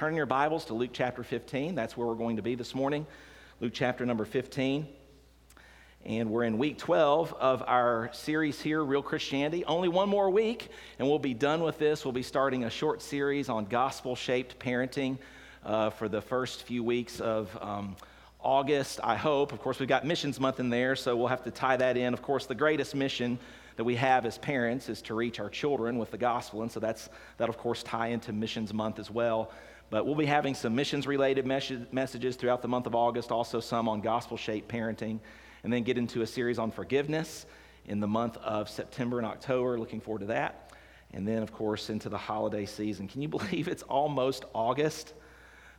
turn your Bibles to Luke chapter 15. That's where we're going to be this morning. Luke chapter number 15. And we're in week 12 of our series here, Real Christianity. Only one more week, and we'll be done with this. We'll be starting a short series on gospel shaped parenting uh, for the first few weeks of um, August, I hope. Of course, we've got Missions Month in there, so we'll have to tie that in. Of course, the greatest mission that we have as parents is to reach our children with the gospel, and so that's, that, of course, tie into Missions Month as well. But we'll be having some missions related mes- messages throughout the month of August, also some on gospel shaped parenting and then get into a series on forgiveness in the month of September and October. Looking forward to that. And then, of course, into the holiday season. Can you believe it's almost August?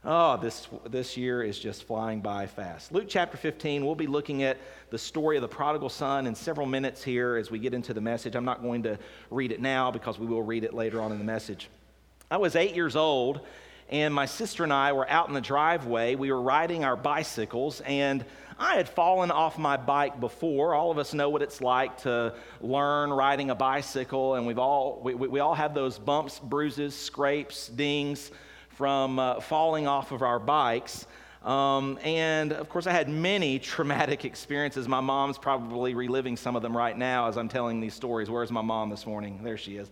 Oh, this, this year is just flying by fast. Luke chapter 15, we'll be looking at the story of the prodigal son in several minutes here as we get into the message. I'm not going to read it now because we will read it later on in the message. I was eight years old, and my sister and I were out in the driveway. We were riding our bicycles, and I had fallen off my bike before. All of us know what it's like to learn riding a bicycle, and we've all, we, we all have those bumps, bruises, scrapes, dings from uh, falling off of our bikes. Um, and of course, I had many traumatic experiences. My mom's probably reliving some of them right now as I'm telling these stories. Where's my mom this morning? There she is.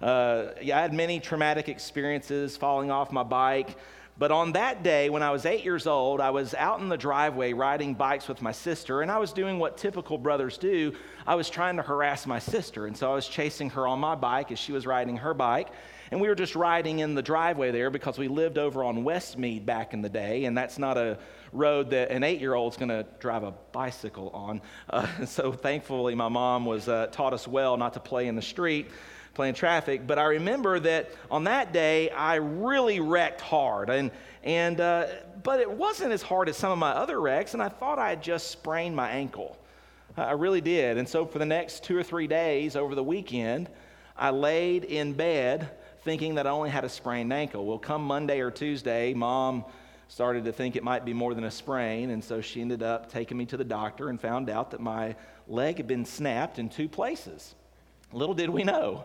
Uh, yeah, I had many traumatic experiences falling off my bike. But on that day, when I was eight years old, I was out in the driveway riding bikes with my sister, and I was doing what typical brothers do. I was trying to harass my sister, and so I was chasing her on my bike as she was riding her bike. And we were just riding in the driveway there because we lived over on Westmead back in the day, and that's not a road that an eight year old's going to drive a bicycle on. Uh, so thankfully, my mom was uh, taught us well not to play in the street playing traffic. But I remember that on that day, I really wrecked hard. And, and, uh, but it wasn't as hard as some of my other wrecks, and I thought I had just sprained my ankle. I really did. And so for the next two or three days over the weekend, I laid in bed thinking that I only had a sprained ankle. Well, come Monday or Tuesday, mom started to think it might be more than a sprain, and so she ended up taking me to the doctor and found out that my leg had been snapped in two places. Little did we know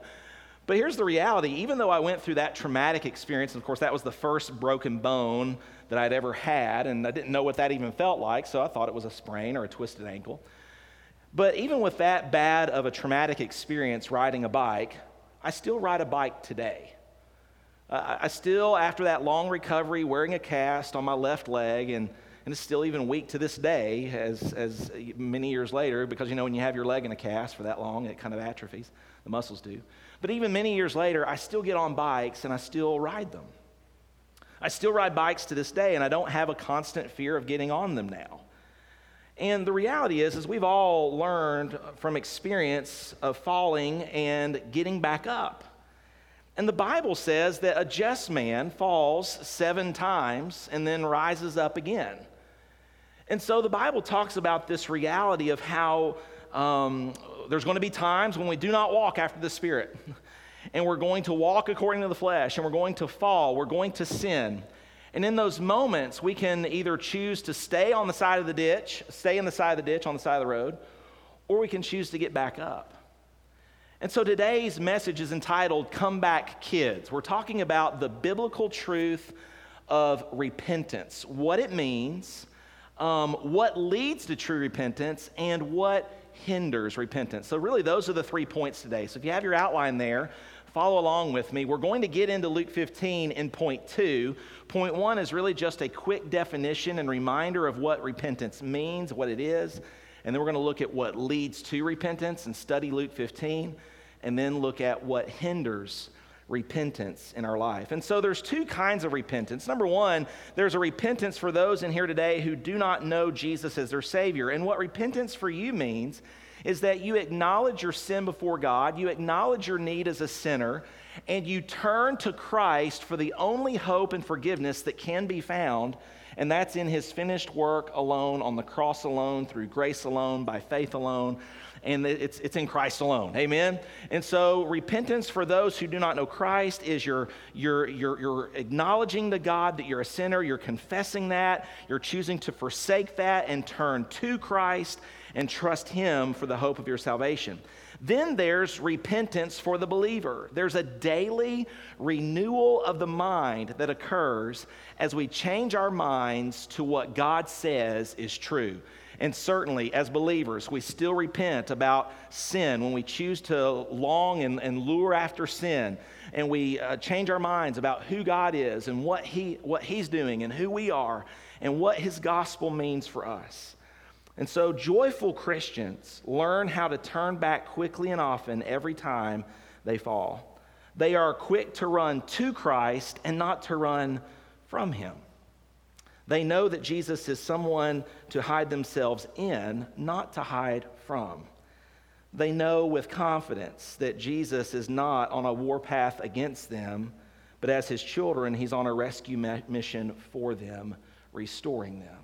but here's the reality even though I went through that traumatic experience, and of course, that was the first broken bone that I'd ever had, and I didn't know what that even felt like, so I thought it was a sprain or a twisted ankle. But even with that bad of a traumatic experience riding a bike, I still ride a bike today. Uh, I still, after that long recovery, wearing a cast on my left leg, and, and it's still even weak to this day, as, as many years later, because you know, when you have your leg in a cast for that long, it kind of atrophies, the muscles do. But even many years later, I still get on bikes and I still ride them. I still ride bikes to this day, and I don't have a constant fear of getting on them now. And the reality is, is we've all learned from experience of falling and getting back up. And the Bible says that a just man falls seven times and then rises up again. And so the Bible talks about this reality of how um, there's going to be times when we do not walk after the Spirit. And we're going to walk according to the flesh, and we're going to fall, we're going to sin. And in those moments, we can either choose to stay on the side of the ditch, stay in the side of the ditch on the side of the road, or we can choose to get back up. And so today's message is entitled Come Back Kids. We're talking about the biblical truth of repentance, what it means, um, what leads to true repentance, and what hinders repentance. So, really, those are the three points today. So, if you have your outline there, follow along with me. We're going to get into Luke 15 in point two. Point one is really just a quick definition and reminder of what repentance means, what it is. And then we're going to look at what leads to repentance and study Luke 15, and then look at what hinders repentance in our life. And so there's two kinds of repentance. Number one, there's a repentance for those in here today who do not know Jesus as their Savior. And what repentance for you means is that you acknowledge your sin before God, you acknowledge your need as a sinner, and you turn to Christ for the only hope and forgiveness that can be found. And that's in his finished work alone, on the cross alone, through grace alone, by faith alone and it's, it's in Christ alone. Amen? And so, repentance for those who do not know Christ is you're, you're, you're, you're acknowledging to God that you're a sinner, you're confessing that, you're choosing to forsake that and turn to Christ and trust Him for the hope of your salvation. Then there's repentance for the believer. There's a daily renewal of the mind that occurs as we change our minds to what God says is true. And certainly, as believers, we still repent about sin when we choose to long and, and lure after sin. And we uh, change our minds about who God is and what, he, what He's doing and who we are and what His gospel means for us. And so, joyful Christians learn how to turn back quickly and often every time they fall. They are quick to run to Christ and not to run from Him. They know that Jesus is someone to hide themselves in, not to hide from. They know with confidence that Jesus is not on a warpath against them, but as his children, he's on a rescue mission for them, restoring them.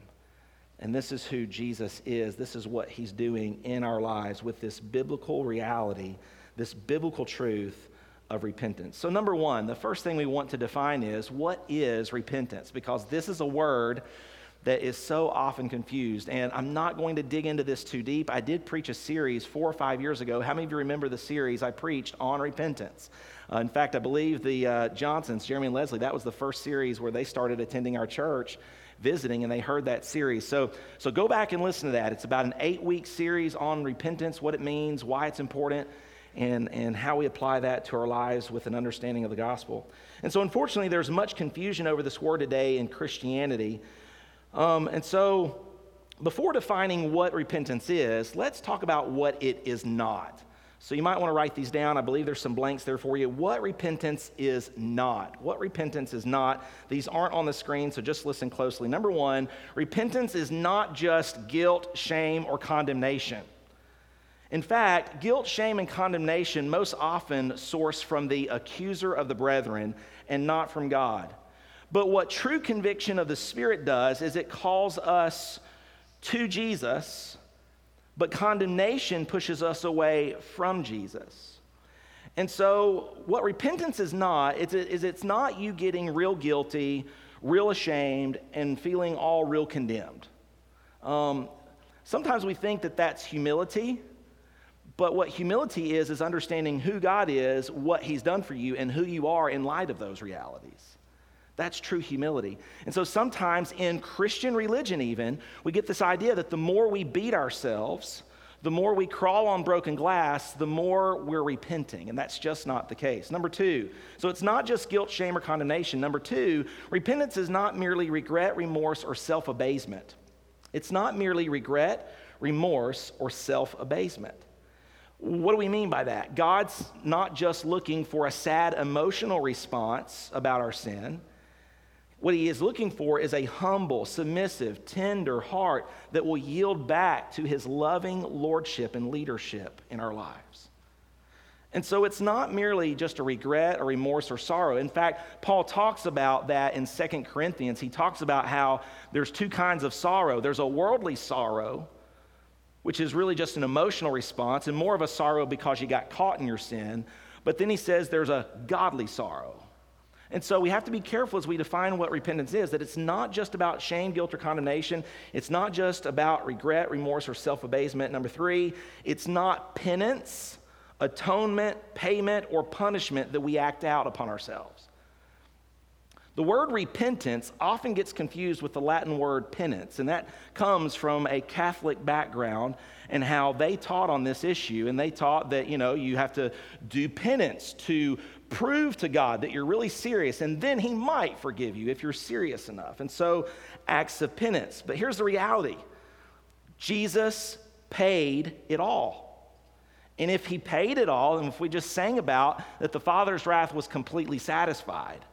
And this is who Jesus is. This is what he's doing in our lives with this biblical reality, this biblical truth of repentance. So, number one, the first thing we want to define is what is repentance? Because this is a word that is so often confused. And I'm not going to dig into this too deep. I did preach a series four or five years ago. How many of you remember the series I preached on repentance? Uh, in fact, I believe the uh, Johnsons, Jeremy and Leslie, that was the first series where they started attending our church visiting and they heard that series. So, so go back and listen to that. It's about an eight week series on repentance, what it means, why it's important, and, and how we apply that to our lives with an understanding of the gospel. And so, unfortunately, there's much confusion over this word today in Christianity. Um, and so, before defining what repentance is, let's talk about what it is not. So you might want to write these down. I believe there's some blanks there for you. What repentance is not? What repentance is not? These aren't on the screen, so just listen closely. Number one, repentance is not just guilt, shame, or condemnation. In fact, guilt, shame, and condemnation most often source from the accuser of the brethren and not from God. But what true conviction of the Spirit does is it calls us to Jesus but condemnation pushes us away from Jesus. And so, what repentance is not, is, is it's not you getting real guilty, real ashamed, and feeling all real condemned. Um, sometimes we think that that's humility, but what humility is, is understanding who God is, what He's done for you, and who you are in light of those realities. That's true humility. And so sometimes in Christian religion, even, we get this idea that the more we beat ourselves, the more we crawl on broken glass, the more we're repenting. And that's just not the case. Number two, so it's not just guilt, shame, or condemnation. Number two, repentance is not merely regret, remorse, or self abasement. It's not merely regret, remorse, or self abasement. What do we mean by that? God's not just looking for a sad emotional response about our sin. What he is looking for is a humble, submissive, tender heart that will yield back to his loving lordship and leadership in our lives. And so it's not merely just a regret or remorse or sorrow. In fact, Paul talks about that in Second Corinthians. He talks about how there's two kinds of sorrow there's a worldly sorrow, which is really just an emotional response, and more of a sorrow because you got caught in your sin. But then he says there's a godly sorrow and so we have to be careful as we define what repentance is that it's not just about shame, guilt, or condemnation. It's not just about regret, remorse, or self abasement. Number three, it's not penance, atonement, payment, or punishment that we act out upon ourselves. The word repentance often gets confused with the Latin word penance, and that comes from a Catholic background and how they taught on this issue. And they taught that, you know, you have to do penance to prove to God that you're really serious, and then He might forgive you if you're serious enough. And so, acts of penance. But here's the reality Jesus paid it all. And if He paid it all, and if we just sang about that the Father's wrath was completely satisfied,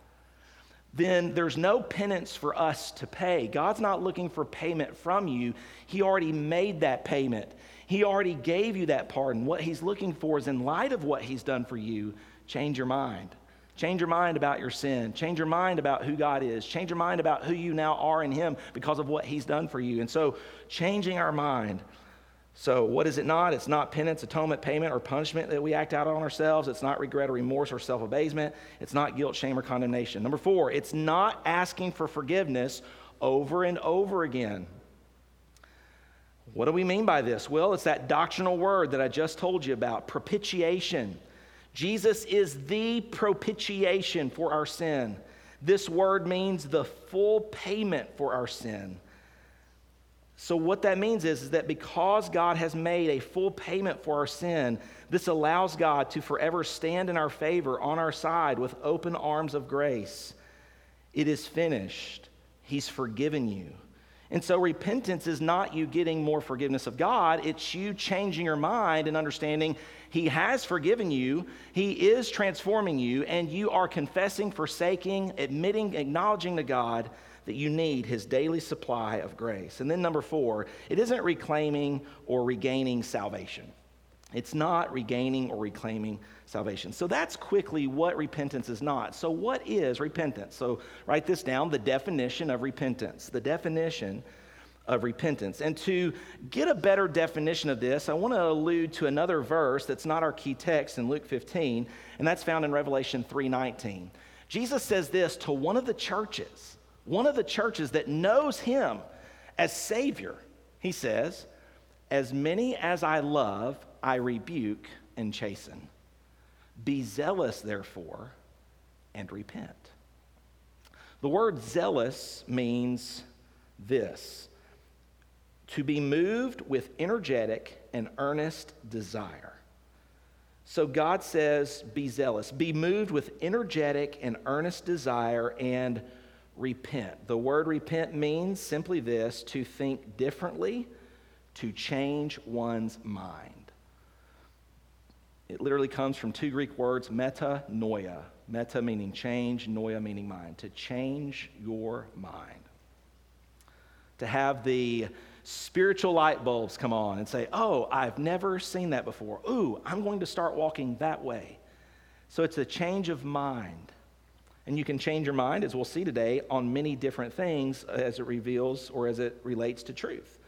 then there's no penance for us to pay. God's not looking for payment from you. He already made that payment. He already gave you that pardon. What He's looking for is, in light of what He's done for you, change your mind. Change your mind about your sin. Change your mind about who God is. Change your mind about who you now are in Him because of what He's done for you. And so, changing our mind so, what is it not? It's not penance, atonement, payment, or punishment that we act out on ourselves. It's not regret or remorse or self abasement. It's not guilt, shame, or condemnation. Number four, it's not asking for forgiveness over and over again. What do we mean by this? Well, it's that doctrinal word that I just told you about propitiation. Jesus is the propitiation for our sin. This word means the full payment for our sin. So, what that means is, is that because God has made a full payment for our sin, this allows God to forever stand in our favor on our side with open arms of grace. It is finished. He's forgiven you. And so repentance is not you getting more forgiveness of God, it's you changing your mind and understanding He has forgiven you, He is transforming you, and you are confessing, forsaking, admitting, acknowledging to God that you need His daily supply of grace. And then number four, it isn't reclaiming or regaining salvation. It's not regaining or reclaiming salvation. So that's quickly what repentance is not. So, what is repentance? So, write this down the definition of repentance. The definition of repentance. And to get a better definition of this, I want to allude to another verse that's not our key text in Luke 15, and that's found in Revelation 3:19. Jesus says this to one of the churches, one of the churches that knows him as Savior. He says, As many as I love, I rebuke and chasten. Be zealous, therefore, and repent. The word zealous means this to be moved with energetic and earnest desire. So God says, be zealous, be moved with energetic and earnest desire and repent. The word repent means simply this to think differently, to change one's mind. It literally comes from two Greek words, meta, noia. Meta meaning change, noia meaning mind. To change your mind. To have the spiritual light bulbs come on and say, oh, I've never seen that before. Ooh, I'm going to start walking that way. So it's a change of mind. And you can change your mind, as we'll see today, on many different things as it reveals or as it relates to truth.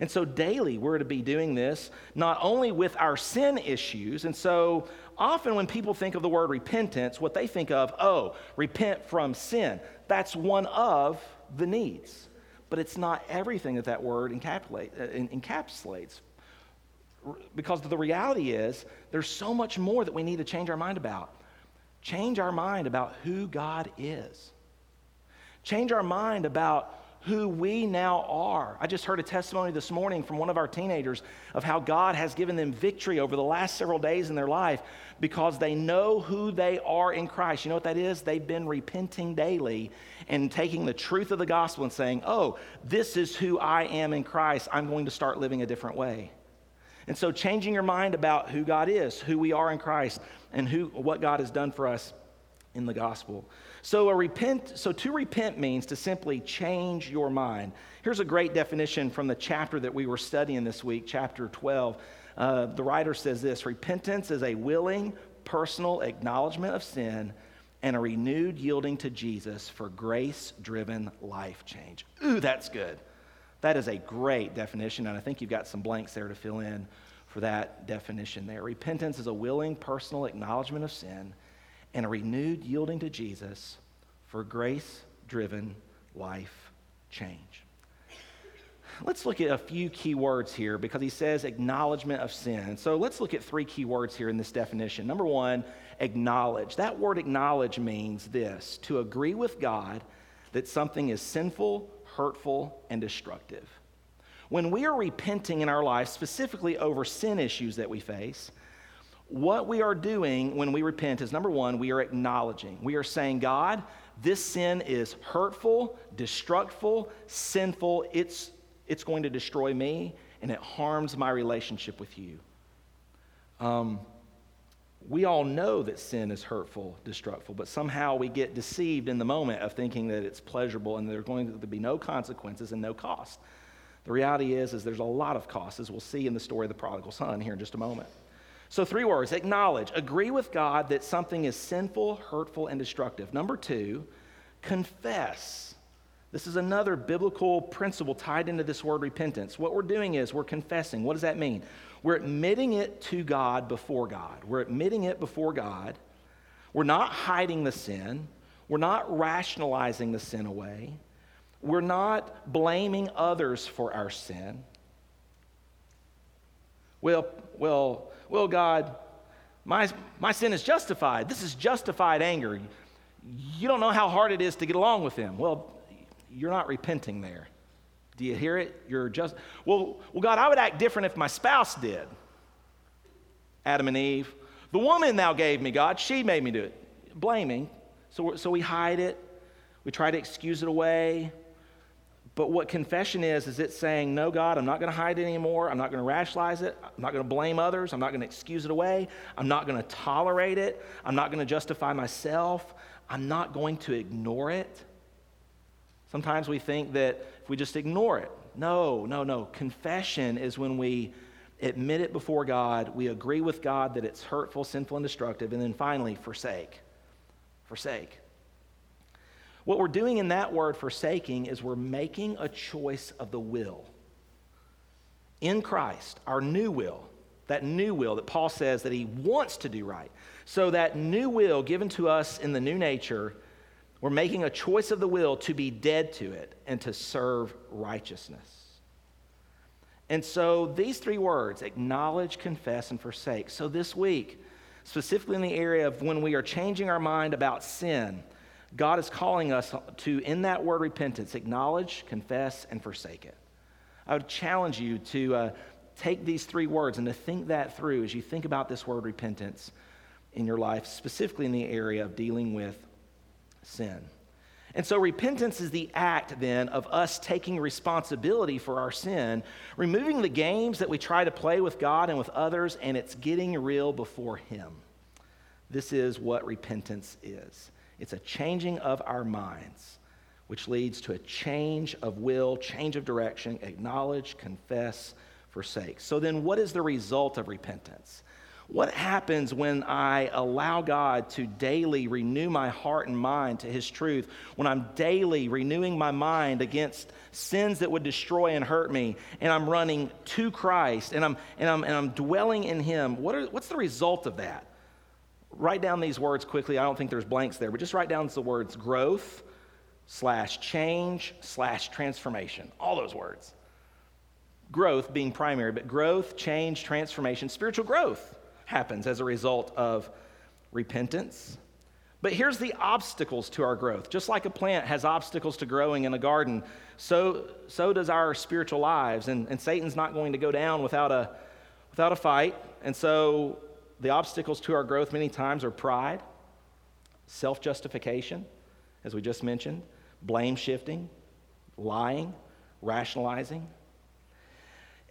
And so daily we're to be doing this not only with our sin issues. And so often when people think of the word repentance, what they think of, oh, repent from sin. That's one of the needs. But it's not everything that that word uh, encapsulates. Because the reality is, there's so much more that we need to change our mind about. Change our mind about who God is. Change our mind about who we now are. I just heard a testimony this morning from one of our teenagers of how God has given them victory over the last several days in their life because they know who they are in Christ. You know what that is? They've been repenting daily and taking the truth of the gospel and saying, Oh, this is who I am in Christ. I'm going to start living a different way. And so, changing your mind about who God is, who we are in Christ, and who, what God has done for us in the gospel. So, a repent, so to repent means to simply change your mind. Here's a great definition from the chapter that we were studying this week, chapter 12. Uh, the writer says this Repentance is a willing, personal acknowledgement of sin and a renewed yielding to Jesus for grace driven life change. Ooh, that's good. That is a great definition, and I think you've got some blanks there to fill in for that definition there. Repentance is a willing, personal acknowledgement of sin and a renewed yielding to Jesus for grace driven life change. Let's look at a few key words here because he says acknowledgement of sin. So let's look at three key words here in this definition. Number one, acknowledge. That word acknowledge means this to agree with God that something is sinful, hurtful, and destructive. When we are repenting in our life, specifically over sin issues that we face, what we are doing when we repent is number one, we are acknowledging. We are saying, God, this sin is hurtful, destructful, sinful. It's, it's going to destroy me, and it harms my relationship with you. Um, we all know that sin is hurtful, destructive, but somehow we get deceived in the moment of thinking that it's pleasurable and there's going to be no consequences and no cost. The reality is, is there's a lot of costs, as we'll see in the story of the prodigal son here in just a moment. So, three words acknowledge, agree with God that something is sinful, hurtful, and destructive. Number two, confess. This is another biblical principle tied into this word repentance. What we're doing is we're confessing. What does that mean? We're admitting it to God before God. We're admitting it before God. We're not hiding the sin. We're not rationalizing the sin away. We're not blaming others for our sin. Well, well, well, God, my, my sin is justified. This is justified anger. You don't know how hard it is to get along with him. Well, you're not repenting there. Do you hear it? You're just, well, well, God, I would act different if my spouse did. Adam and Eve. The woman thou gave me, God, she made me do it. Blaming. So, so we hide it. We try to excuse it away. But what confession is, is it saying, No, God, I'm not going to hide it anymore. I'm not going to rationalize it. I'm not going to blame others. I'm not going to excuse it away. I'm not going to tolerate it. I'm not going to justify myself. I'm not going to ignore it. Sometimes we think that we just ignore it, no, no, no. Confession is when we admit it before God, we agree with God that it's hurtful, sinful, and destructive, and then finally, forsake. Forsake. What we're doing in that word, forsaking, is we're making a choice of the will. In Christ, our new will, that new will that Paul says that he wants to do right. So, that new will given to us in the new nature, we're making a choice of the will to be dead to it and to serve righteousness. And so, these three words acknowledge, confess, and forsake. So, this week, specifically in the area of when we are changing our mind about sin, God is calling us to, in that word repentance, acknowledge, confess, and forsake it. I would challenge you to uh, take these three words and to think that through as you think about this word repentance in your life, specifically in the area of dealing with sin. And so, repentance is the act then of us taking responsibility for our sin, removing the games that we try to play with God and with others, and it's getting real before Him. This is what repentance is. It's a changing of our minds, which leads to a change of will, change of direction, acknowledge, confess, forsake. So then, what is the result of repentance? What happens when I allow God to daily renew my heart and mind to His truth? When I'm daily renewing my mind against sins that would destroy and hurt me, and I'm running to Christ and I'm, and I'm, and I'm dwelling in Him, what are, what's the result of that? write down these words quickly. I don't think there's blanks there, but just write down the words growth slash change slash transformation. All those words. Growth being primary, but growth, change, transformation, spiritual growth happens as a result of repentance. But here's the obstacles to our growth. Just like a plant has obstacles to growing in a garden, so, so does our spiritual lives. And, and Satan's not going to go down without a, without a fight. And so the obstacles to our growth many times are pride, self justification, as we just mentioned, blame shifting, lying, rationalizing.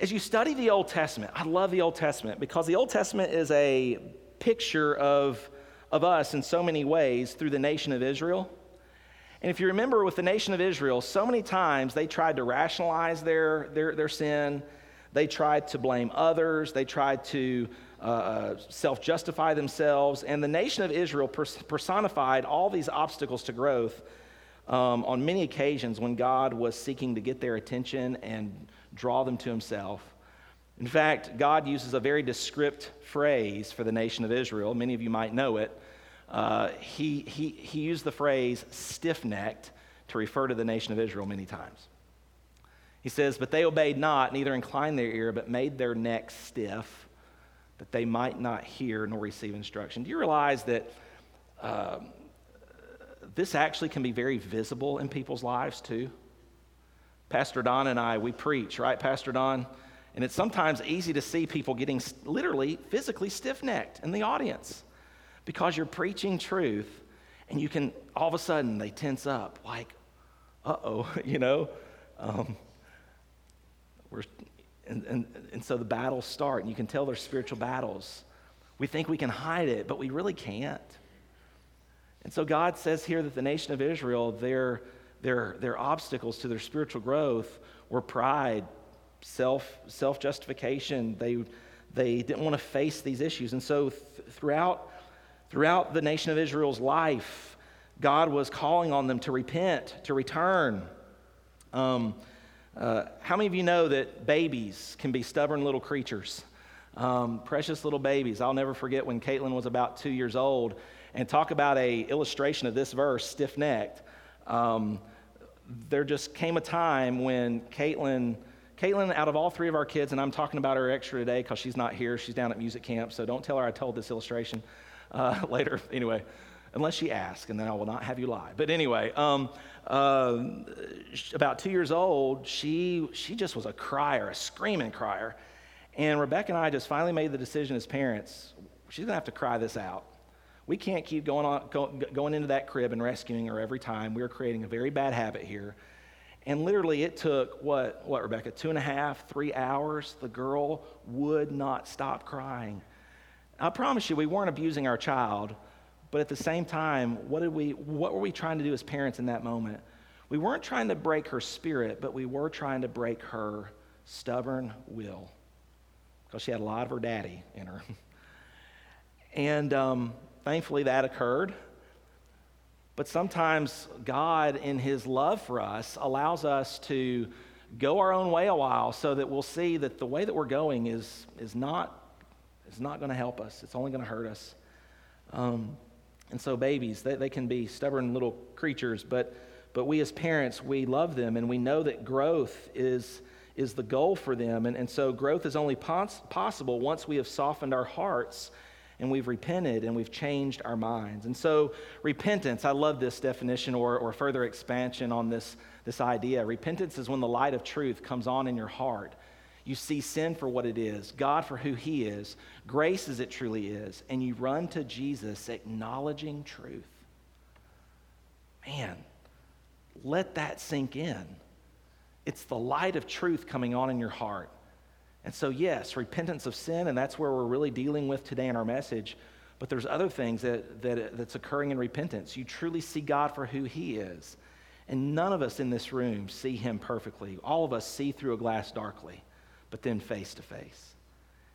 As you study the Old Testament, I love the Old Testament because the Old Testament is a picture of, of us in so many ways through the nation of Israel. And if you remember with the nation of Israel, so many times they tried to rationalize their, their, their sin, they tried to blame others, they tried to uh, uh self justify themselves. And the nation of Israel personified all these obstacles to growth um, on many occasions when God was seeking to get their attention and draw them to himself. In fact, God uses a very descript phrase for the nation of Israel. Many of you might know it. Uh, he, he, he used the phrase stiff necked to refer to the nation of Israel many times. He says, But they obeyed not, neither inclined their ear, but made their necks stiff that they might not hear nor receive instruction. Do you realize that um, this actually can be very visible in people's lives too? Pastor Don and I, we preach, right, Pastor Don? And it's sometimes easy to see people getting literally physically stiff necked in the audience because you're preaching truth and you can, all of a sudden, they tense up like, uh oh, you know? Um, we're, and, and, and so the battles start, and you can tell they're spiritual battles. We think we can hide it, but we really can't. And so God says here that the nation of Israel, their, their, their obstacles to their spiritual growth were pride, self, self-justification. They, they didn't want to face these issues. And so th- throughout, throughout the nation of Israel's life, God was calling on them to repent, to return. Um, uh, how many of you know that babies can be stubborn little creatures? Um, precious little babies. I'll never forget when Caitlin was about two years old, and talk about a illustration of this verse, stiff-necked. Um, there just came a time when Caitlin, Caitlin, out of all three of our kids, and I'm talking about her extra today because she's not here, she's down at music camp, so don't tell her I told this illustration uh, later. Anyway, unless she asks, and then I will not have you lie. But anyway, um, uh, about two years old, she, she just was a crier, a screaming crier. And Rebecca and I just finally made the decision as parents she's to have to cry this out. We can't keep going, on, go, going into that crib and rescuing her every time. We're creating a very bad habit here. And literally, it took what, what, Rebecca, two and a half, three hours. The girl would not stop crying. I promise you, we weren't abusing our child, but at the same time, what, did we, what were we trying to do as parents in that moment? We weren't trying to break her spirit, but we were trying to break her stubborn will because she had a lot of her daddy in her. and um, thankfully, that occurred. But sometimes God, in His love for us, allows us to go our own way a while so that we'll see that the way that we're going is, is not, is not going to help us. It's only going to hurt us. Um, and so, babies, they, they can be stubborn little creatures, but, but we as parents, we love them and we know that growth is, is the goal for them. And, and so, growth is only pos- possible once we have softened our hearts and we've repented and we've changed our minds. And so, repentance, I love this definition or, or further expansion on this, this idea. Repentance is when the light of truth comes on in your heart you see sin for what it is, God for who He is, grace as it truly is, and you run to Jesus acknowledging truth. Man, let that sink in. It's the light of truth coming on in your heart. And so, yes, repentance of sin, and that's where we're really dealing with today in our message. But there's other things that, that, that's occurring in repentance. You truly see God for who He is. And none of us in this room see Him perfectly. All of us see through a glass darkly but then face to face.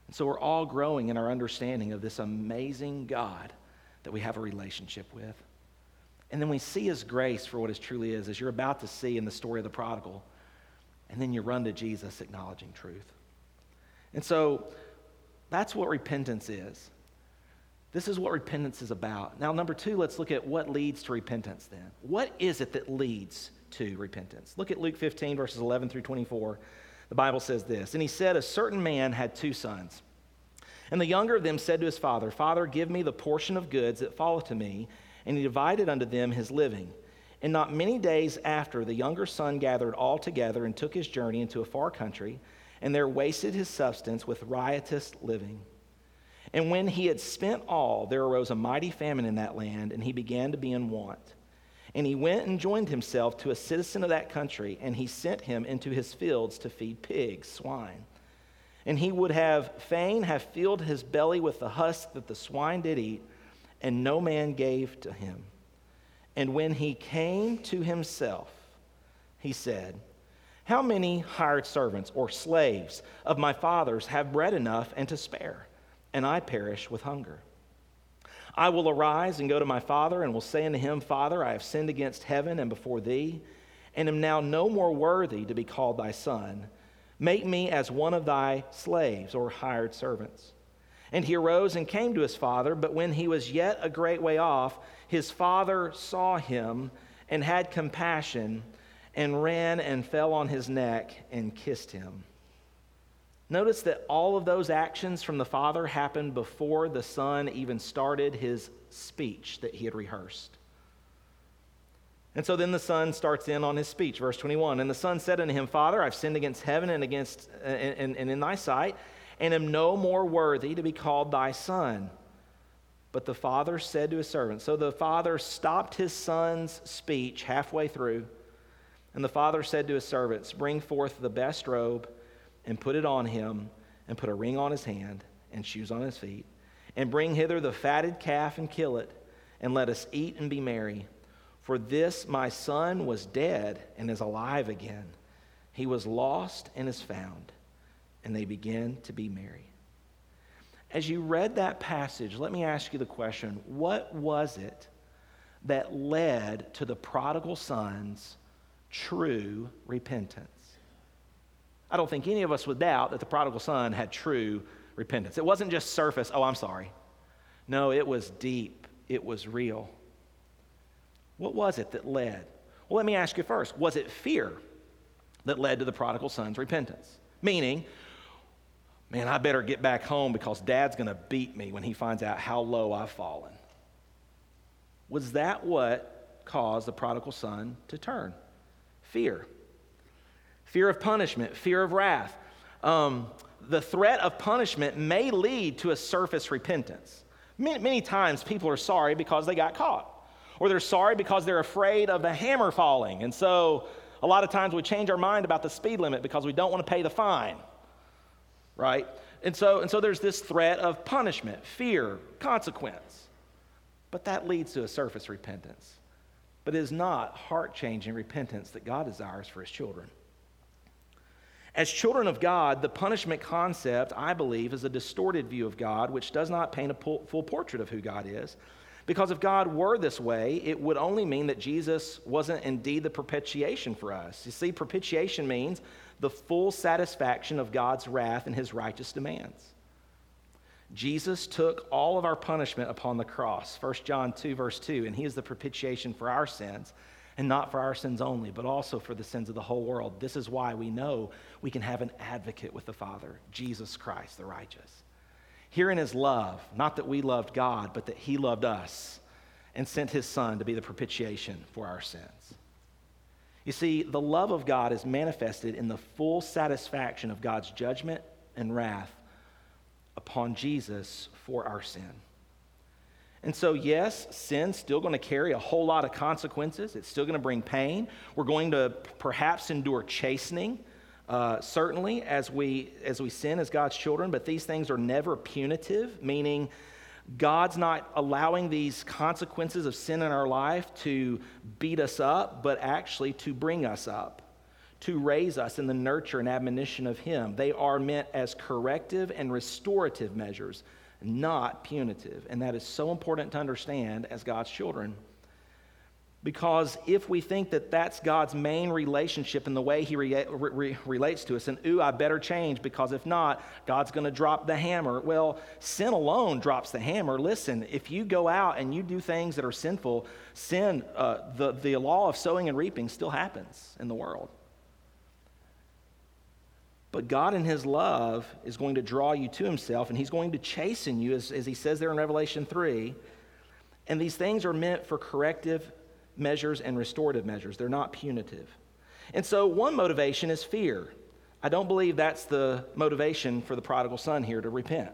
And so we're all growing in our understanding of this amazing God that we have a relationship with. And then we see his grace for what it truly is, as you're about to see in the story of the prodigal. And then you run to Jesus acknowledging truth. And so that's what repentance is. This is what repentance is about. Now, number two, let's look at what leads to repentance then. What is it that leads to repentance? Look at Luke 15, verses 11 through 24 the Bible says this And he said, A certain man had two sons. And the younger of them said to his father, Father, give me the portion of goods that falleth to me. And he divided unto them his living. And not many days after, the younger son gathered all together and took his journey into a far country, and there wasted his substance with riotous living. And when he had spent all, there arose a mighty famine in that land, and he began to be in want. And he went and joined himself to a citizen of that country, and he sent him into his fields to feed pigs, swine. And he would have fain have filled his belly with the husk that the swine did eat, and no man gave to him. And when he came to himself, he said, How many hired servants or slaves of my father's have bread enough and to spare, and I perish with hunger? I will arise and go to my father, and will say unto him, Father, I have sinned against heaven and before thee, and am now no more worthy to be called thy son. Make me as one of thy slaves or hired servants. And he arose and came to his father, but when he was yet a great way off, his father saw him and had compassion, and ran and fell on his neck and kissed him. Notice that all of those actions from the Father happened before the Son even started his speech that he had rehearsed. And so then the son starts in on his speech, verse 21. And the son said unto him, Father, I've sinned against heaven and against and, and, and in thy sight, and am no more worthy to be called thy son. But the father said to his servant, So the father stopped his son's speech halfway through, and the father said to his servants, Bring forth the best robe and put it on him, and put a ring on his hand and shoes on his feet. And bring hither the fatted calf and kill it, and let us eat and be merry. For this my son was dead and is alive again. He was lost and is found. And they began to be merry. As you read that passage, let me ask you the question what was it that led to the prodigal son's true repentance? I don't think any of us would doubt that the prodigal son had true repentance. It wasn't just surface, oh, I'm sorry. No, it was deep, it was real. What was it that led? Well, let me ask you first was it fear? that led to the prodigal son's repentance. Meaning, man, I better get back home because dad's going to beat me when he finds out how low I've fallen. Was that what caused the prodigal son to turn? Fear. Fear of punishment, fear of wrath. Um, the threat of punishment may lead to a surface repentance. Many, many times people are sorry because they got caught, or they're sorry because they're afraid of the hammer falling. And so a lot of times we change our mind about the speed limit because we don't want to pay the fine, right? And so, and so there's this threat of punishment, fear, consequence. But that leads to a surface repentance. But it is not heart changing repentance that God desires for his children. As children of God, the punishment concept, I believe, is a distorted view of God, which does not paint a full portrait of who God is. Because if God were this way, it would only mean that Jesus wasn't indeed the propitiation for us. You see, propitiation means the full satisfaction of God's wrath and his righteous demands. Jesus took all of our punishment upon the cross, 1 John 2, verse 2, and he is the propitiation for our sins and not for our sins only, but also for the sins of the whole world. This is why we know we can have an advocate with the Father, Jesus Christ, the righteous. Herein is love, not that we loved God, but that He loved us and sent His Son to be the propitiation for our sins. You see, the love of God is manifested in the full satisfaction of God's judgment and wrath upon Jesus for our sin. And so, yes, sin's still going to carry a whole lot of consequences. It's still going to bring pain. We're going to perhaps endure chastening, uh, certainly, as we, as we sin as God's children, but these things are never punitive, meaning God's not allowing these consequences of sin in our life to beat us up, but actually to bring us up, to raise us in the nurture and admonition of Him. They are meant as corrective and restorative measures not punitive. And that is so important to understand as God's children. Because if we think that that's God's main relationship in the way He re- re- relates to us, and ooh, I better change because if not, God's going to drop the hammer. Well, sin alone drops the hammer. Listen, if you go out and you do things that are sinful, sin, uh, the, the law of sowing and reaping still happens in the world. But God, in His love, is going to draw you to Himself, and He's going to chasten you, as, as He says there in Revelation 3. And these things are meant for corrective measures and restorative measures, they're not punitive. And so, one motivation is fear. I don't believe that's the motivation for the prodigal son here to repent.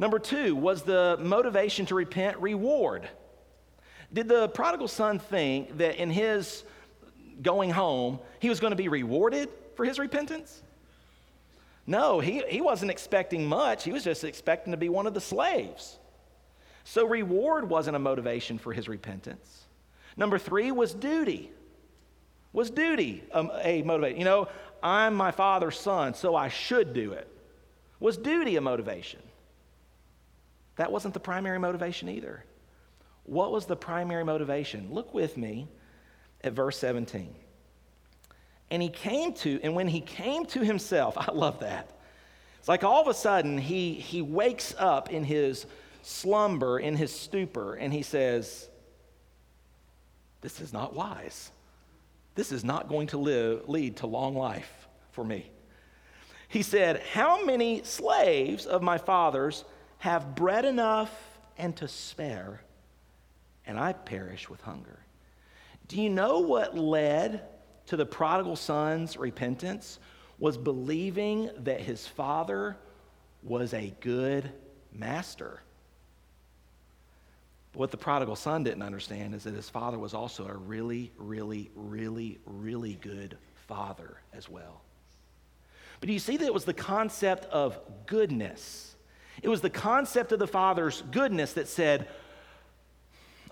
Number two, was the motivation to repent reward? Did the prodigal son think that in his going home, he was going to be rewarded for his repentance? No, he, he wasn't expecting much. He was just expecting to be one of the slaves. So, reward wasn't a motivation for his repentance. Number three was duty. Was duty a, a motivation? You know, I'm my father's son, so I should do it. Was duty a motivation? That wasn't the primary motivation either. What was the primary motivation? Look with me at verse 17. And he came to, and when he came to himself, I love that. It's like all of a sudden he, he wakes up in his slumber, in his stupor, and he says, This is not wise. This is not going to live, lead to long life for me. He said, How many slaves of my father's have bread enough and to spare, and I perish with hunger? Do you know what led to the prodigal son's repentance was believing that his father was a good master. But what the prodigal son didn't understand is that his father was also a really, really, really, really good father as well. But you see that it was the concept of goodness? It was the concept of the father's goodness that said,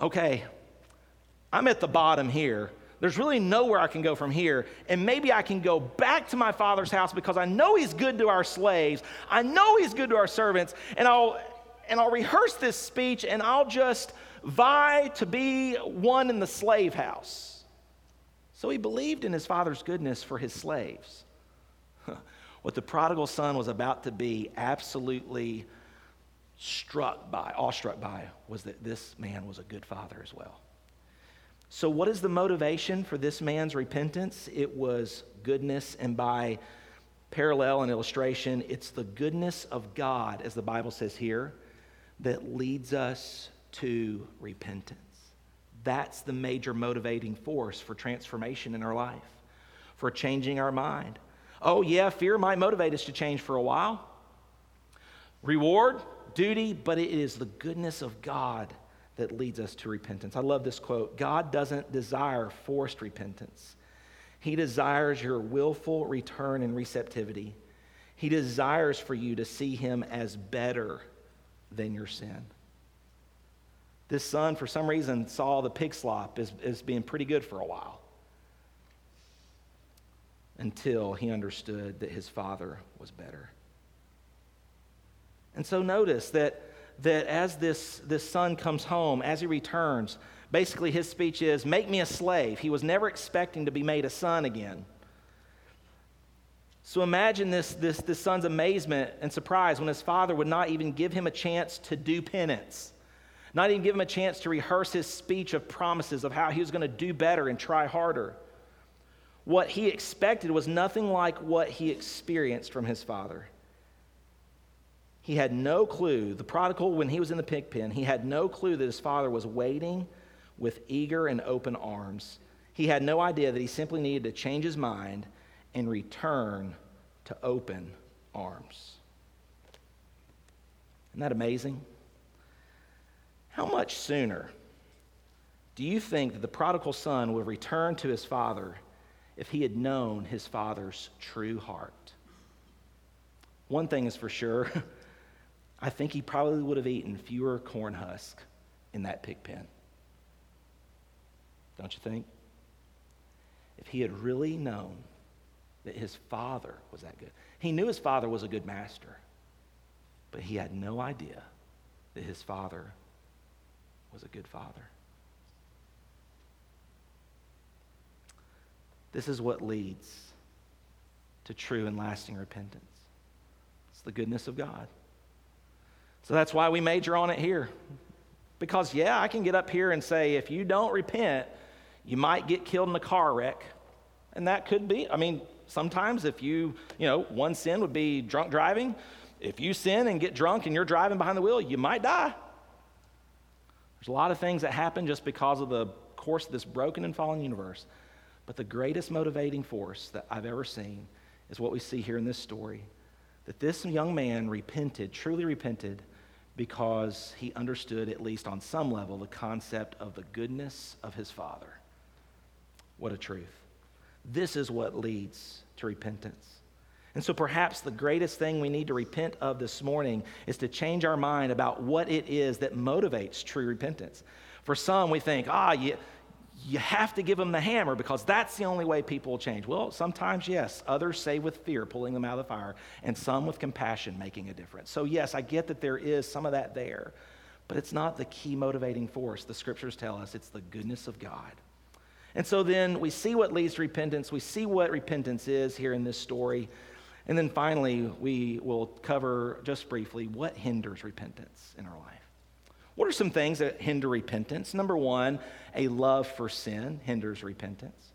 okay, I'm at the bottom here, there's really nowhere I can go from here. And maybe I can go back to my father's house because I know he's good to our slaves. I know he's good to our servants. And I'll, and I'll rehearse this speech and I'll just vie to be one in the slave house. So he believed in his father's goodness for his slaves. what the prodigal son was about to be absolutely struck by, awestruck by, was that this man was a good father as well. So, what is the motivation for this man's repentance? It was goodness, and by parallel and illustration, it's the goodness of God, as the Bible says here, that leads us to repentance. That's the major motivating force for transformation in our life, for changing our mind. Oh, yeah, fear might motivate us to change for a while. Reward, duty, but it is the goodness of God that leads us to repentance. I love this quote God doesn't desire forced repentance, He desires your willful return and receptivity. He desires for you to see Him as better than your sin. This son, for some reason, saw the pig slop as, as being pretty good for a while until he understood that his father was better. And so notice that, that as this, this son comes home, as he returns, basically his speech is, Make me a slave. He was never expecting to be made a son again. So imagine this, this, this son's amazement and surprise when his father would not even give him a chance to do penance, not even give him a chance to rehearse his speech of promises of how he was going to do better and try harder what he expected was nothing like what he experienced from his father. He had no clue, the prodigal, when he was in the pig pen, he had no clue that his father was waiting with eager and open arms. He had no idea that he simply needed to change his mind and return to open arms. Isn't that amazing? How much sooner do you think that the prodigal son would return to his father if he had known his father's true heart. One thing is for sure I think he probably would have eaten fewer corn husks in that pig pen. Don't you think? If he had really known that his father was that good, he knew his father was a good master, but he had no idea that his father was a good father. This is what leads to true and lasting repentance. It's the goodness of God. So that's why we major on it here. Because, yeah, I can get up here and say, if you don't repent, you might get killed in a car wreck. And that could be, I mean, sometimes if you, you know, one sin would be drunk driving. If you sin and get drunk and you're driving behind the wheel, you might die. There's a lot of things that happen just because of the course of this broken and fallen universe. But the greatest motivating force that I've ever seen is what we see here in this story that this young man repented, truly repented, because he understood, at least on some level, the concept of the goodness of his father. What a truth. This is what leads to repentance. And so, perhaps the greatest thing we need to repent of this morning is to change our mind about what it is that motivates true repentance. For some, we think, ah, yeah you have to give them the hammer because that's the only way people will change. Well, sometimes, yes. Others say with fear, pulling them out of the fire, and some with compassion, making a difference. So, yes, I get that there is some of that there, but it's not the key motivating force. The scriptures tell us it's the goodness of God. And so then we see what leads to repentance. We see what repentance is here in this story. And then finally, we will cover just briefly what hinders repentance in our life. What are some things that hinder repentance? Number one, a love for sin hinders repentance.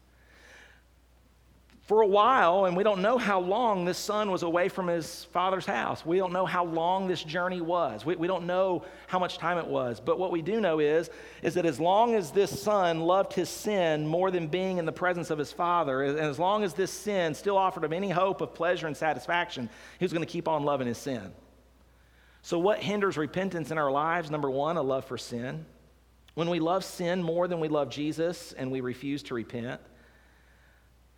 For a while, and we don't know how long this son was away from his father's house. We don't know how long this journey was. We, we don't know how much time it was. But what we do know is, is that as long as this son loved his sin more than being in the presence of his father, and as long as this sin still offered him any hope of pleasure and satisfaction, he was going to keep on loving his sin. So, what hinders repentance in our lives? Number one, a love for sin. When we love sin more than we love Jesus and we refuse to repent,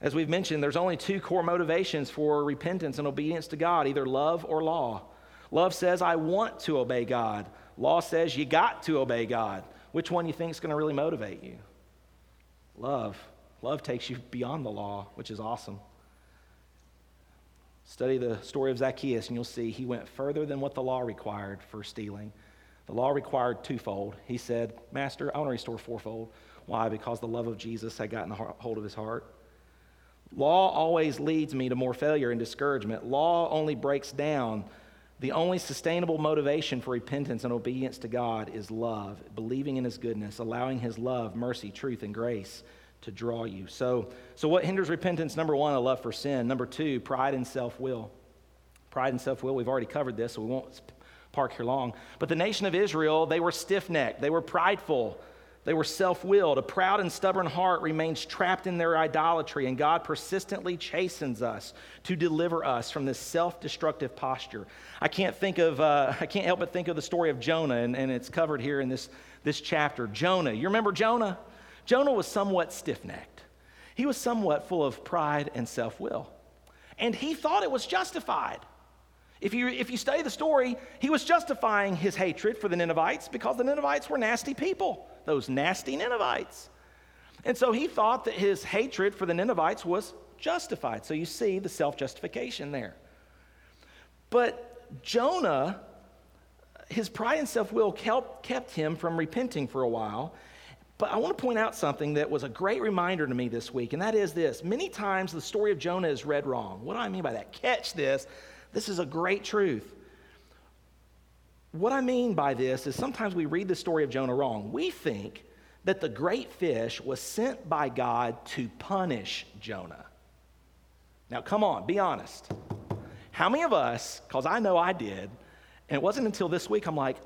as we've mentioned, there's only two core motivations for repentance and obedience to God either love or law. Love says, I want to obey God. Law says, you got to obey God. Which one do you think is going to really motivate you? Love. Love takes you beyond the law, which is awesome. Study the story of Zacchaeus, and you'll see he went further than what the law required for stealing. The law required twofold. He said, Master, I want to restore fourfold. Why? Because the love of Jesus had gotten hold of his heart. Law always leads me to more failure and discouragement. Law only breaks down The only sustainable motivation for repentance and obedience to God is love, believing in His goodness, allowing His love, mercy, truth, and grace to draw you. So, so what hinders repentance? Number one, a love for sin. Number two, pride and self will. Pride and self will, we've already covered this, so we won't park here long. But the nation of Israel, they were stiff necked, they were prideful, they were self willed. A proud and stubborn heart remains trapped in their idolatry, and God persistently chastens us to deliver us from this self destructive posture. I can't think of, uh, I can't help but think of the story of Jonah, and, and it's covered here in this, this chapter. Jonah, you remember Jonah? Jonah was somewhat stiff necked, he was somewhat full of pride and self will, and he thought it was justified. If you, if you study the story, he was justifying his hatred for the Ninevites because the Ninevites were nasty people, those nasty Ninevites. And so he thought that his hatred for the Ninevites was justified. So you see the self justification there. But Jonah, his pride and self will kept him from repenting for a while. But I want to point out something that was a great reminder to me this week, and that is this. Many times the story of Jonah is read wrong. What do I mean by that? Catch this. This is a great truth. What I mean by this is sometimes we read the story of Jonah wrong. We think that the great fish was sent by God to punish Jonah. Now, come on, be honest. How many of us, because I know I did, and it wasn't until this week I'm like,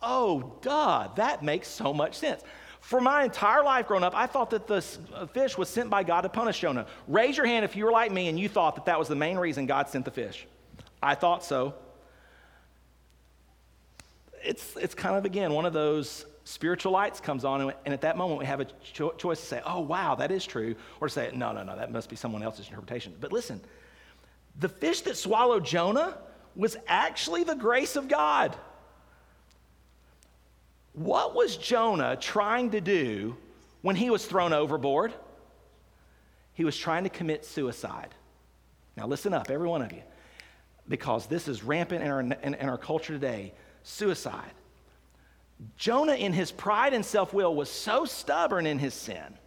oh, duh, that makes so much sense. For my entire life growing up, I thought that the fish was sent by God to punish Jonah. Raise your hand if you were like me and you thought that that was the main reason God sent the fish. I thought so. It's, it's kind of, again, one of those spiritual lights comes on, and, and at that moment we have a cho- choice to say, oh, wow, that is true, or to say, no, no, no, that must be someone else's interpretation. But listen, the fish that swallowed Jonah was actually the grace of God. What was Jonah trying to do when he was thrown overboard? He was trying to commit suicide. Now, listen up, every one of you because this is rampant in our, in, in our culture today suicide. Jonah, in his pride and self will, was so stubborn in his sin.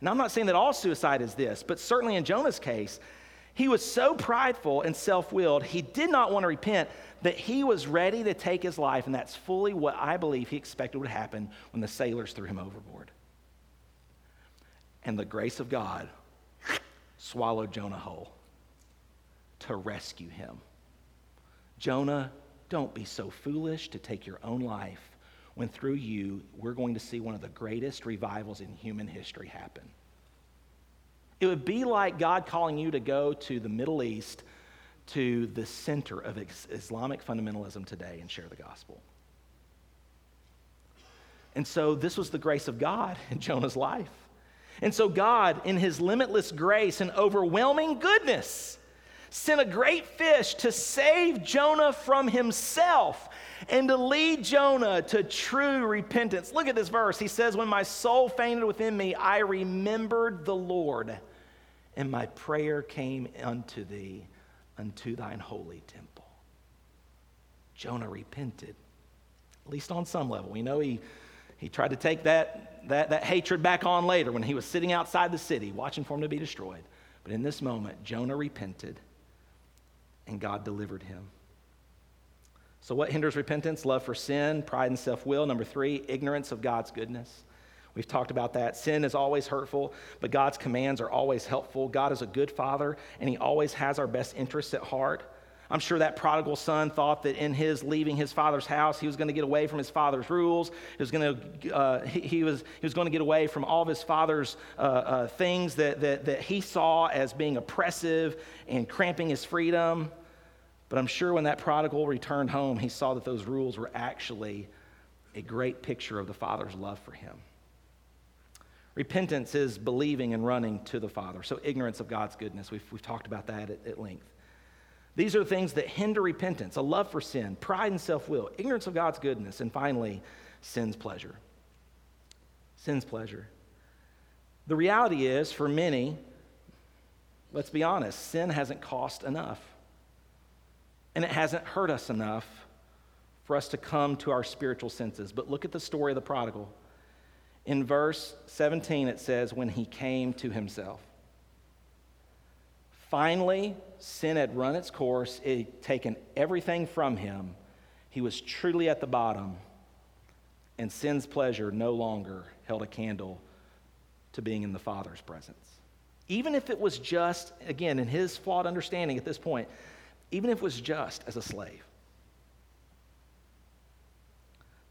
Now, I'm not saying that all suicide is this, but certainly in Jonah's case, he was so prideful and self willed, he did not want to repent, that he was ready to take his life, and that's fully what I believe he expected would happen when the sailors threw him overboard. And the grace of God swallowed Jonah whole to rescue him. Jonah, don't be so foolish to take your own life when through you we're going to see one of the greatest revivals in human history happen. It would be like God calling you to go to the Middle East, to the center of Islamic fundamentalism today, and share the gospel. And so, this was the grace of God in Jonah's life. And so, God, in his limitless grace and overwhelming goodness, sent a great fish to save Jonah from himself and to lead Jonah to true repentance. Look at this verse. He says, When my soul fainted within me, I remembered the Lord, and my prayer came unto thee, unto thine holy temple. Jonah repented, at least on some level. We know he, he tried to take that, that, that hatred back on later when he was sitting outside the city, watching for him to be destroyed. But in this moment, Jonah repented and God delivered him. So, what hinders repentance? Love for sin, pride and self will. Number three, ignorance of God's goodness. We've talked about that. Sin is always hurtful, but God's commands are always helpful. God is a good father, and He always has our best interests at heart. I'm sure that prodigal son thought that in his leaving his father's house, he was going to get away from his father's rules. He was going to, uh, he, he, was, he was going to get away from all of his father's uh, uh, things that, that, that he saw as being oppressive and cramping his freedom. But I'm sure when that prodigal returned home, he saw that those rules were actually a great picture of the Father's love for him. Repentance is believing and running to the Father. So, ignorance of God's goodness, we've, we've talked about that at, at length. These are things that hinder repentance a love for sin, pride and self will, ignorance of God's goodness, and finally, sin's pleasure. Sin's pleasure. The reality is, for many, let's be honest, sin hasn't cost enough. And it hasn't hurt us enough for us to come to our spiritual senses. But look at the story of the prodigal. In verse 17, it says, When he came to himself. Finally, sin had run its course, it had taken everything from him. He was truly at the bottom, and sin's pleasure no longer held a candle to being in the Father's presence. Even if it was just, again, in his flawed understanding at this point, even if it was just as a slave.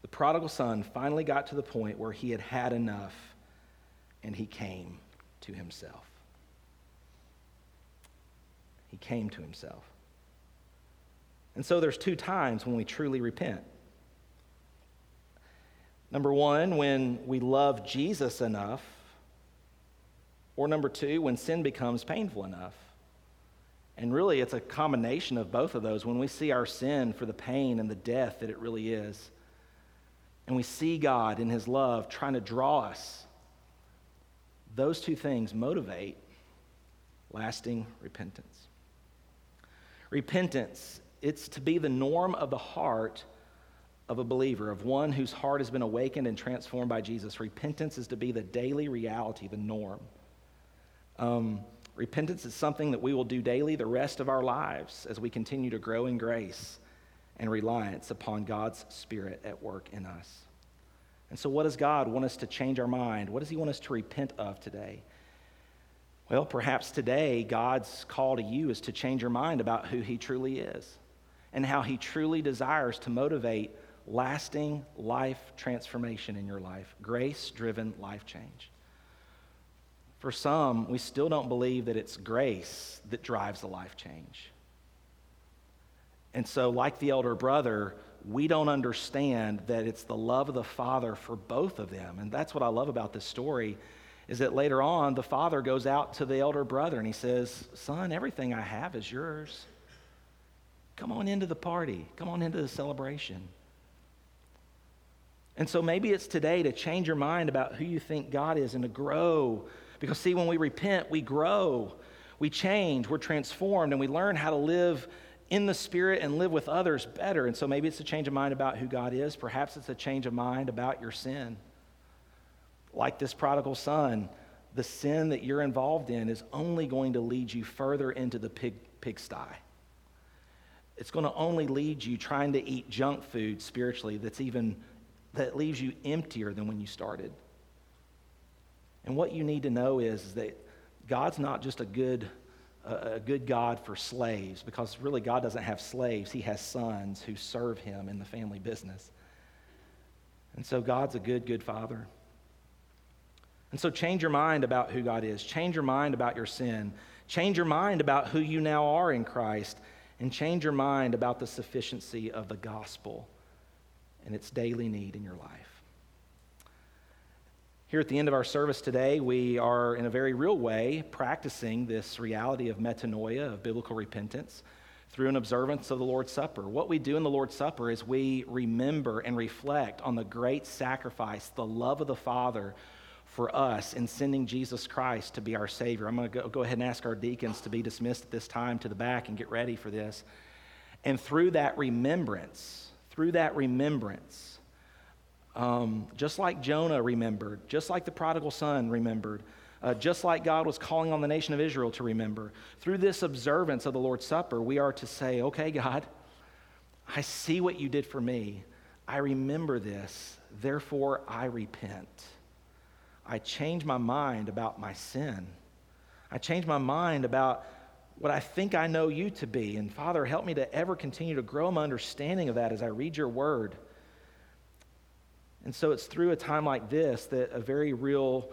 The prodigal son finally got to the point where he had had enough and he came to himself. He came to himself. And so there's two times when we truly repent. Number one, when we love Jesus enough, or number two, when sin becomes painful enough. And really, it's a combination of both of those when we see our sin for the pain and the death that it really is. And we see God in His love trying to draw us. Those two things motivate lasting repentance. Repentance, it's to be the norm of the heart of a believer, of one whose heart has been awakened and transformed by Jesus. Repentance is to be the daily reality, the norm. Um, repentance is something that we will do daily the rest of our lives as we continue to grow in grace and reliance upon God's Spirit at work in us. And so, what does God want us to change our mind? What does He want us to repent of today? Well, perhaps today God's call to you is to change your mind about who He truly is and how He truly desires to motivate lasting life transformation in your life, grace driven life change. For some, we still don't believe that it's grace that drives the life change. And so, like the elder brother, we don't understand that it's the love of the father for both of them. And that's what I love about this story is that later on the father goes out to the elder brother and he says, "Son, everything I have is yours. Come on into the party. Come on into the celebration." And so maybe it's today to change your mind about who you think God is and to grow because, see, when we repent, we grow, we change, we're transformed, and we learn how to live in the Spirit and live with others better. And so maybe it's a change of mind about who God is. Perhaps it's a change of mind about your sin. Like this prodigal son, the sin that you're involved in is only going to lead you further into the pig, pigsty. It's going to only lead you trying to eat junk food spiritually that's even that leaves you emptier than when you started. And what you need to know is, is that God's not just a good, a good God for slaves, because really God doesn't have slaves. He has sons who serve him in the family business. And so God's a good, good father. And so change your mind about who God is. Change your mind about your sin. Change your mind about who you now are in Christ. And change your mind about the sufficiency of the gospel and its daily need in your life. Here at the end of our service today, we are in a very real way practicing this reality of metanoia, of biblical repentance, through an observance of the Lord's Supper. What we do in the Lord's Supper is we remember and reflect on the great sacrifice, the love of the Father for us in sending Jesus Christ to be our Savior. I'm going to go ahead and ask our deacons to be dismissed at this time to the back and get ready for this. And through that remembrance, through that remembrance, um, just like Jonah remembered, just like the prodigal son remembered, uh, just like God was calling on the nation of Israel to remember. Through this observance of the Lord's Supper, we are to say, okay, God, I see what you did for me. I remember this. Therefore, I repent. I change my mind about my sin. I change my mind about what I think I know you to be. And Father, help me to ever continue to grow my understanding of that as I read your word. And so it's through a time like this that a very real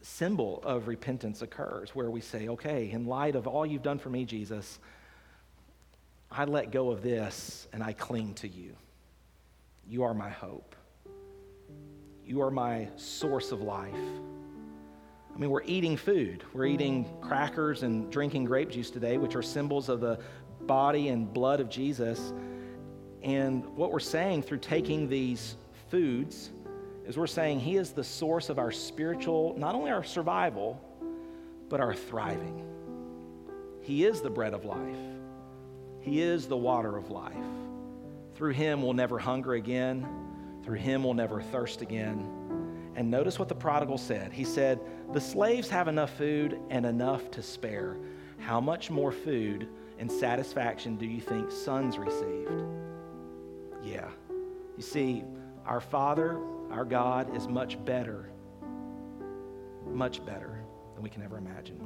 symbol of repentance occurs, where we say, okay, in light of all you've done for me, Jesus, I let go of this and I cling to you. You are my hope. You are my source of life. I mean, we're eating food. We're eating crackers and drinking grape juice today, which are symbols of the body and blood of Jesus. And what we're saying through taking these foods is we're saying He is the source of our spiritual, not only our survival, but our thriving. He is the bread of life, He is the water of life. Through Him, we'll never hunger again, through Him, we'll never thirst again. And notice what the prodigal said. He said, The slaves have enough food and enough to spare. how much more food and satisfaction do you think sons received? Yeah. You see, our Father, our God, is much better, much better than we can ever imagine.